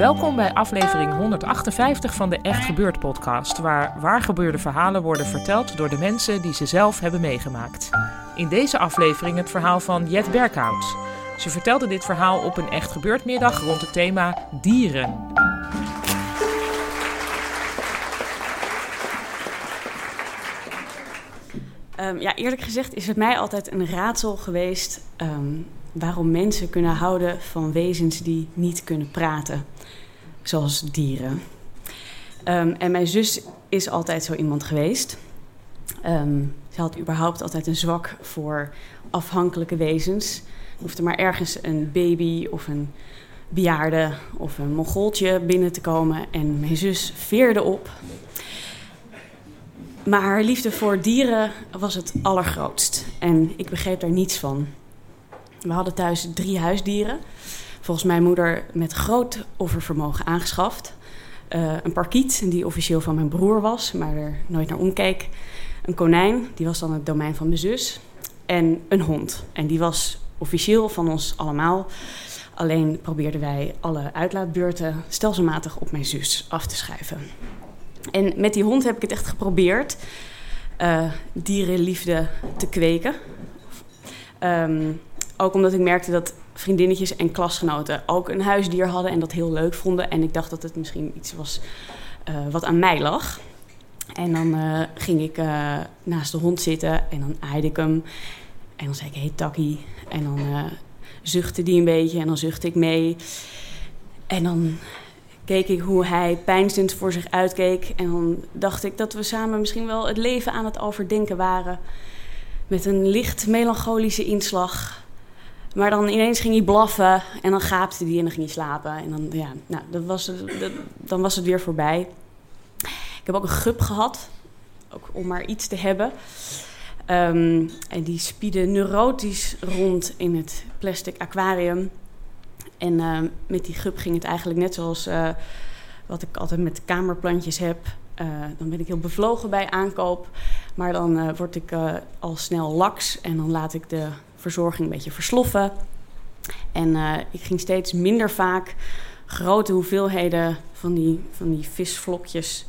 Welkom bij aflevering 158 van de Echt Gebeurd podcast, waar waargebeurde verhalen worden verteld door de mensen die ze zelf hebben meegemaakt. In deze aflevering het verhaal van Jet Berkhout. Ze vertelde dit verhaal op een Echt Gebeurd middag rond het thema dieren. Ehm, ja, eerlijk gezegd is het mij altijd een raadsel geweest ehm, waarom mensen kunnen houden van wezens die niet kunnen praten, zoals dieren. Ehm, en mijn zus is altijd zo iemand geweest. Ehm, ze had überhaupt altijd een zwak voor afhankelijke wezens. Er hoefde maar ergens een baby of een bejaarde of een mongooltje binnen te komen en mijn zus veerde op. Maar haar liefde voor dieren was het allergrootst. En ik begreep daar niets van. We hadden thuis drie huisdieren. Volgens mijn moeder met groot offervermogen aangeschaft. Eh, een parkiet, die officieel van mijn broer was, maar er nooit naar omkeek. Een konijn, die was dan het domein van mijn zus. En een hond. En die was officieel van ons allemaal. Alleen probeerden wij alle uitlaatbeurten stelselmatig op mijn zus af te schrijven. En met die hond heb ik het echt geprobeerd uh, dierenliefde te kweken. Um, ook omdat ik merkte dat vriendinnetjes en klasgenoten ook een huisdier hadden en dat heel leuk vonden. En ik dacht dat het misschien iets was uh, wat aan mij lag. En dan uh, ging ik uh, naast de hond zitten en dan aaide ik hem. En dan zei ik, hey Takkie. En dan zuchtte die een beetje en dan zuchtte ik mee. En dan keek ik hoe hij pijnstend voor zich uitkeek. En dan dacht ik dat we samen misschien wel het leven aan het overdenken waren. Met een licht melancholische inslag. Maar dan ineens ging hij blaffen en dan gaapte hij en dan ging hij slapen. En dan, ja, nou, dat was dan was het weer voorbij. Ik heb ook een gup gehad, ook om maar iets te hebben. Um, en die spiedde neurotisch rond in het plastic aquarium. En uh, met die gup ging het eigenlijk net zoals uh, wat ik altijd met kamerplantjes heb. Uh, dan ben ik heel bevlogen bij aankoop. Maar dan word ik al snel laks en dan laat ik de verzorging een beetje versloffen. En ik ging steeds minder vaak grote hoeveelheden van die, van die visvlokjes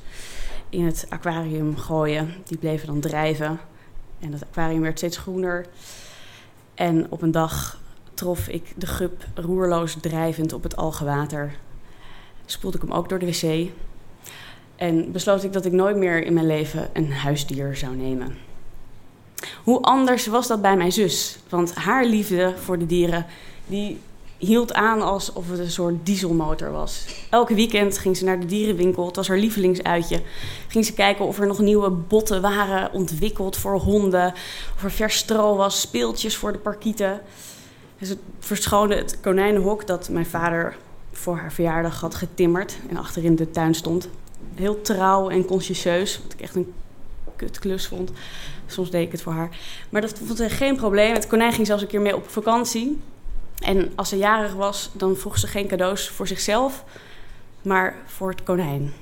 in het aquarium gooien. Die bleven dan drijven. En het aquarium werd steeds groener. En op een dag trof ik de gup roerloos drijvend op het algewater. Spoelde ik hem ook door de wc. En besloot ik dat ik nooit meer in mijn leven een huisdier zou nemen. Hoe anders was dat bij mijn zus? Want haar liefde voor de dieren, die hield aan alsof het een soort dieselmotor was. Elke weekend ging ze naar de dierenwinkel, het was haar lievelingsuitje. Ging ze kijken of er nog nieuwe botten waren ontwikkeld voor honden. Of er vers stro was, speeltjes voor de parkieten. Dus het verschoonde het konijnenhok dat mijn vader voor haar verjaardag had getimmerd en achterin de tuin stond. Heel trouw en consciëntieus, wat ik echt een kutklus vond. Soms deed ik het voor haar. Maar dat vond ze geen probleem. Het konijn ging zelfs een keer mee op vakantie. En als ze jarig was, dan vroeg ze geen cadeaus voor zichzelf, maar voor het konijn.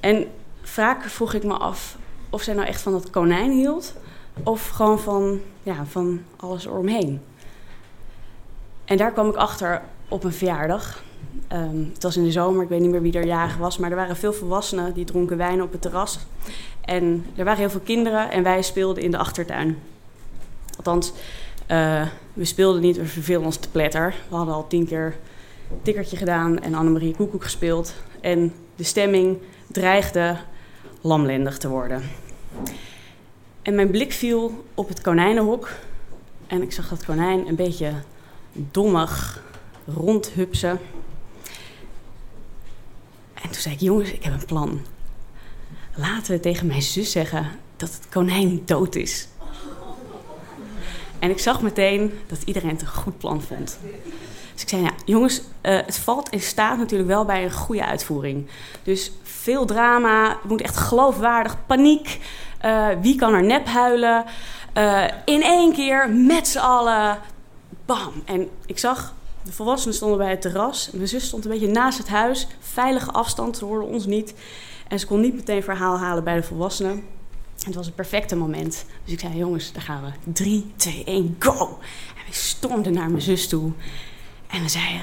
En vaak vroeg ik me af of zij nou echt van dat konijn hield of gewoon van, ja, van alles eromheen. En daar kwam ik achter op een verjaardag. Um, het was in de zomer, ik weet niet meer wie er jarig was, maar er waren veel volwassenen die dronken wijn op het terras. En er waren heel veel kinderen en wij speelden in de achtertuin. Althans, uh, we speelden niet, we verveelden ons te pletter. We hadden al tien keer tikkertje gedaan en Annemarie Koekoek gespeeld. En de stemming dreigde lamlendig te worden. En mijn blik viel op het konijnenhok. En ik zag dat konijn een beetje dommig rondhupsen. En toen zei ik, jongens, ik heb een plan. Laten we tegen mijn zus zeggen dat het konijn dood is. En ik zag meteen dat iedereen het een goed plan vond. Dus ik zei, ja, jongens, uh, het valt en staat natuurlijk wel bij een goede uitvoering. Dus veel drama, het moet echt geloofwaardig, paniek. Uh, wie kan er nep huilen? Uh, in één keer, met z'n allen, bam. En ik zag, de volwassenen stonden bij het terras. Mijn zus stond een beetje naast het huis, veilige afstand, ze hoorden ons niet. En ze kon niet meteen verhaal halen bij de volwassenen. Het was het perfecte moment. Dus ik zei, jongens, daar gaan we. 3, 2, 1, go! En we stormden naar mijn zus toe. En we zeiden,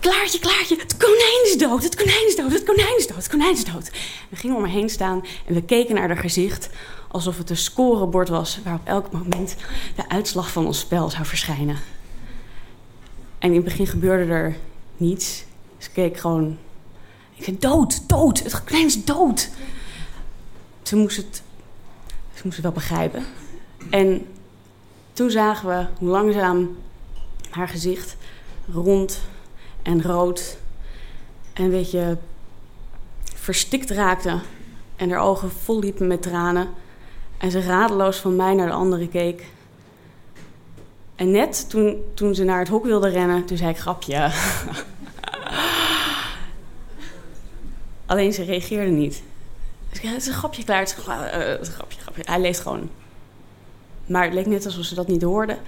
Klaartje, Klaartje, het konijn is dood, het konijn is dood, het konijn is dood, het konijn is dood. We gingen om haar heen staan en we keken naar haar gezicht alsof het een scorebord was waar op elk moment de uitslag van ons spel zou verschijnen. En in het begin gebeurde er niets. Ze keek gewoon. Ik zei: dood, dood, het konijn is dood. Ze moest het, ze moest het wel begrijpen. En toen zagen we hoe langzaam haar gezicht rond en rood en een beetje verstikt raakte. En haar ogen vol liepen met tranen. En ze radeloos van mij naar de andere keek. En net toen, toen ze naar het hok wilde rennen, toen zei ik grapje. Alleen ze reageerde niet. Dus het is een grapje klaar. Het is een, uh, grapje, grapje. Hij leeft gewoon. Maar het leek net alsof ze dat niet hoorde.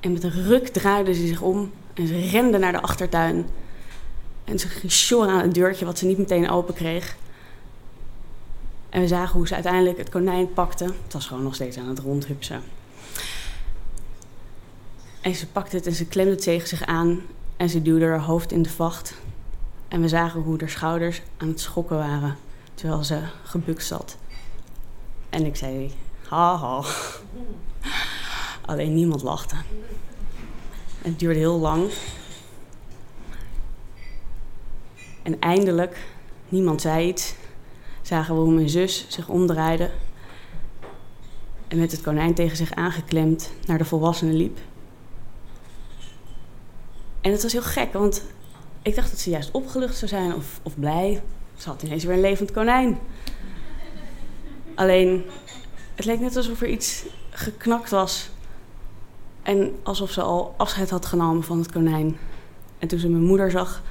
En met een ruk draaide ze zich om en ze rende naar de achtertuin. En ze ging aan het deurtje wat ze niet meteen open kreeg. En we zagen hoe ze uiteindelijk het konijn pakte. Het was gewoon nog steeds aan het rondhupsen. En ze pakte het en ze klemde het tegen zich aan. En ze duwde haar hoofd in de vacht. En we zagen hoe haar schouders aan het schokken waren. Terwijl ze gebukt zat. En ik zei, haha. Alleen niemand lachte. Het duurde heel lang. En eindelijk, niemand zei iets, zagen we hoe mijn zus zich omdraaide en met het konijn tegen zich aangeklemd naar de volwassenen liep. En het was heel gek, want ik dacht dat ze juist opgelucht zou zijn of, of blij. Ze had ineens weer een levend konijn. Alleen, het leek net alsof er iets geknakt was en alsof ze al afscheid had genomen van het konijn. En toen ze mijn moeder zag,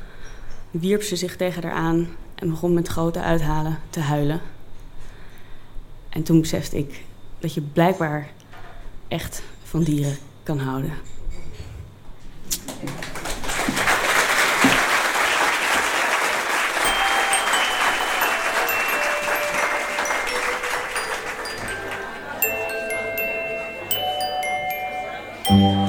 wierp ze zich tegen haar aan en begon met grote uithalen te huilen. En toen besefte ik dat je blijkbaar echt van dieren kan houden.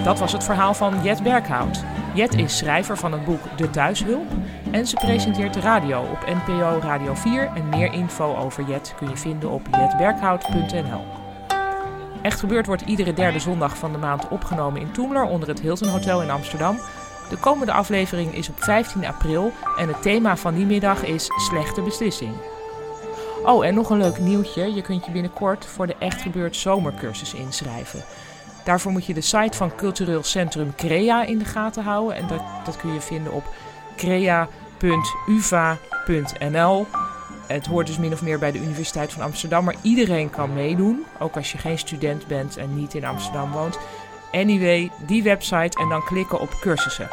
Dat was het verhaal van Jet Berghout. Jet is schrijver van het boek De Thuishulp en ze presenteert de radio op NPO Radio 4 en meer info over Jet kun je vinden op jetberghout.nl. Echt gebeurd wordt iedere derde zondag van de maand opgenomen in Toemler onder het Hilton Hotel in Amsterdam. De komende aflevering is op 15 april en het thema van die middag is slechte beslissing. Oh, en nog een leuk nieuwtje. Je kunt je binnenkort voor de Echt Gebeurd zomercursus inschrijven. Daarvoor moet je de site van cultureel centrum Crea in de gaten houden. En dat, dat kun je vinden op crea.uva.nl. Het hoort dus min of meer bij de Universiteit van Amsterdam, maar iedereen kan meedoen. Ook als je geen student bent en niet in Amsterdam woont. Anyway, die website en dan klikken op cursussen.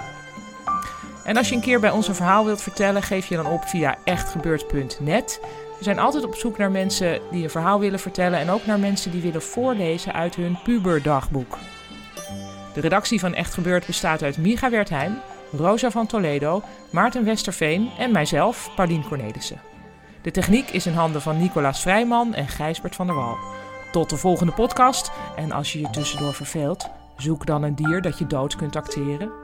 En als je een keer bij ons een verhaal wilt vertellen, geef je dan op via echtgebeurd.net. We zijn altijd op zoek naar mensen die een verhaal willen vertellen en ook naar mensen die willen voorlezen uit hun puberdagboek. De redactie van Echt Gebeurd bestaat uit Miga Wertheim, Rosa van Toledo, Maarten Westerveen en mijzelf, Paulien Cornelissen. De techniek is in handen van Nicolaas Vrijman en Gijsbert van der Wal. Tot de volgende podcast en als je je tussendoor verveelt, zoek dan een dier dat je dood kunt acteren